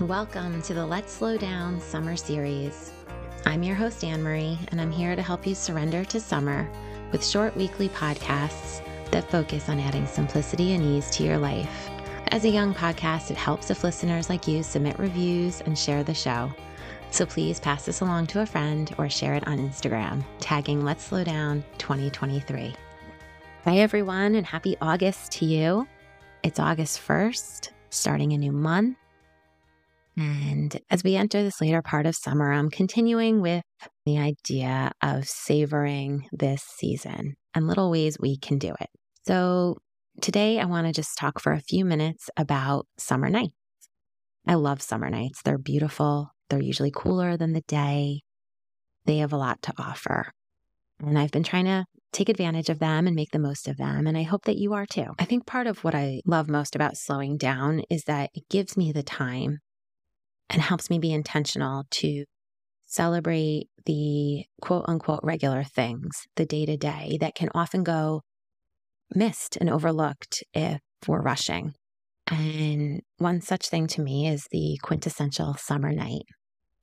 Welcome to the Let's Slow Down Summer Series. I'm your host, Anne Marie, and I'm here to help you surrender to summer with short weekly podcasts that focus on adding simplicity and ease to your life. As a young podcast, it helps if listeners like you submit reviews and share the show. So please pass this along to a friend or share it on Instagram, tagging Let's Slow Down 2023. Hi, everyone, and happy August to you. It's August 1st, starting a new month. And as we enter this later part of summer, I'm continuing with the idea of savoring this season and little ways we can do it. So today I want to just talk for a few minutes about summer nights. I love summer nights. They're beautiful. They're usually cooler than the day. They have a lot to offer. And I've been trying to take advantage of them and make the most of them. And I hope that you are too. I think part of what I love most about slowing down is that it gives me the time and helps me be intentional to celebrate the quote unquote regular things, the day to day that can often go missed and overlooked if we're rushing. And one such thing to me is the quintessential summer night.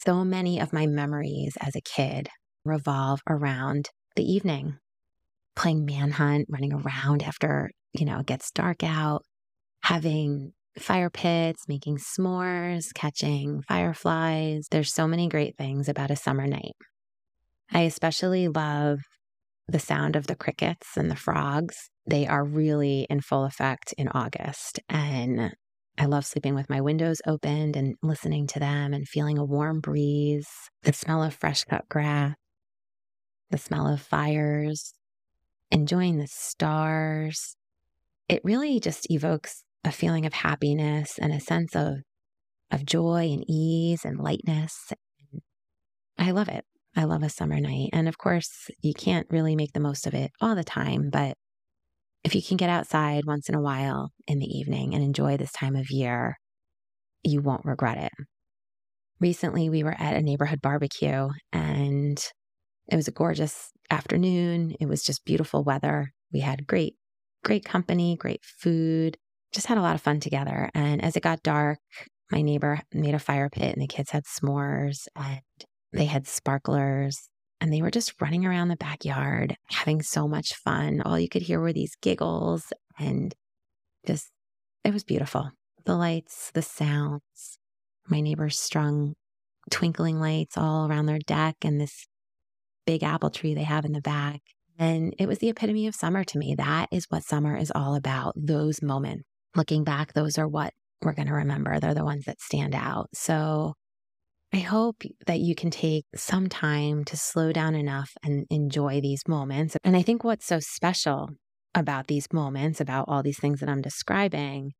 So many of my memories as a kid revolve around the evening, playing manhunt, running around after, you know, it gets dark out, having fire pits, making s'mores, catching fireflies. There's so many great things about a summer night. I especially love the sound of the crickets and the frogs. They are really in full effect in August. And I love sleeping with my windows opened and listening to them and feeling a warm breeze, the smell of fresh cut grass, the smell of fires, enjoying the stars. It really just evokes a feeling of happiness and a sense of of joy and ease and lightness. I love it. I love a summer night. And of course, you can't really make the most of it all the time, but if you can get outside once in a while in the evening and enjoy this time of year, you won't regret it. Recently, we were at a neighborhood barbecue and it was a gorgeous afternoon. It was just beautiful weather. We had great, great company, great food just had a lot of fun together. And as it got dark, my neighbor made a fire pit and the kids had s'mores and they had sparklers and they were just running around the backyard having so much fun. All you could hear were these giggles and just, it was beautiful. The lights, the sounds. My neighbors strung twinkling lights all around their deck and this big apple tree they have in the back. And it was the epitome of summer to me. That is what summer is all about those moments looking back, those are what we're going to remember. They're the ones that stand out. So I hope that you can take some time to slow down enough and enjoy these moments. And I think what's so special about these moments, about all these things that I'm describing,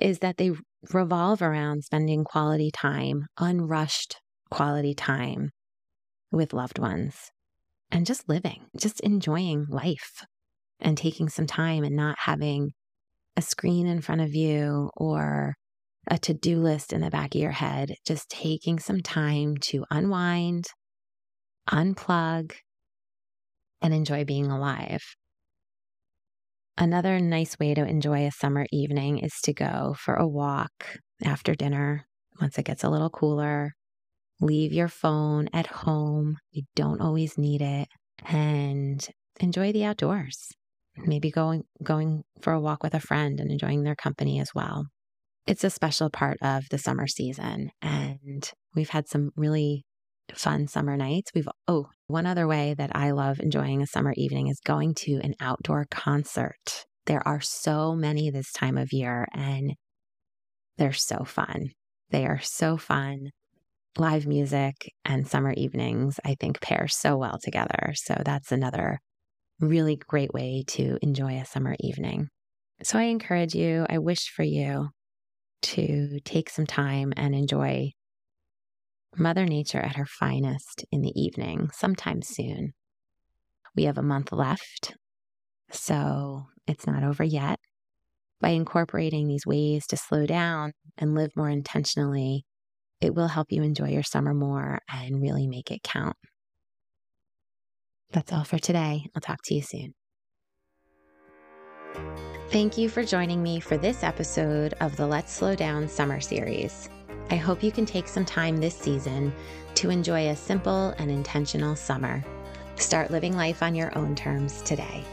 is that they revolve around spending quality time, unrushed quality time with loved ones and just living, just enjoying life and taking some time and not having a screen in front of you or a to do list in the back of your head, just taking some time to unwind, unplug, and enjoy being alive. Another nice way to enjoy a summer evening is to go for a walk after dinner once it gets a little cooler. Leave your phone at home. You don't always need it and enjoy the outdoors maybe going going for a walk with a friend and enjoying their company as well. It's a special part of the summer season and we've had some really fun summer nights. We've oh, one other way that I love enjoying a summer evening is going to an outdoor concert. There are so many this time of year and they're so fun. They are so fun. Live music and summer evenings, I think, pair so well together. So that's another really great way to enjoy a summer evening. So I encourage you, I wish for you to take some time and enjoy Mother Nature at her finest in the evening sometime soon. We have a month left, so it's not over yet. By incorporating these ways to slow down and live more intentionally, it will help you enjoy your summer more and really make it count. That's all for today. I'll talk to you soon. Thank you for joining me for this episode of the Let's Slow Down Summer Series. I hope you can take some time this season to enjoy a simple and intentional summer. Start living life on your own terms today.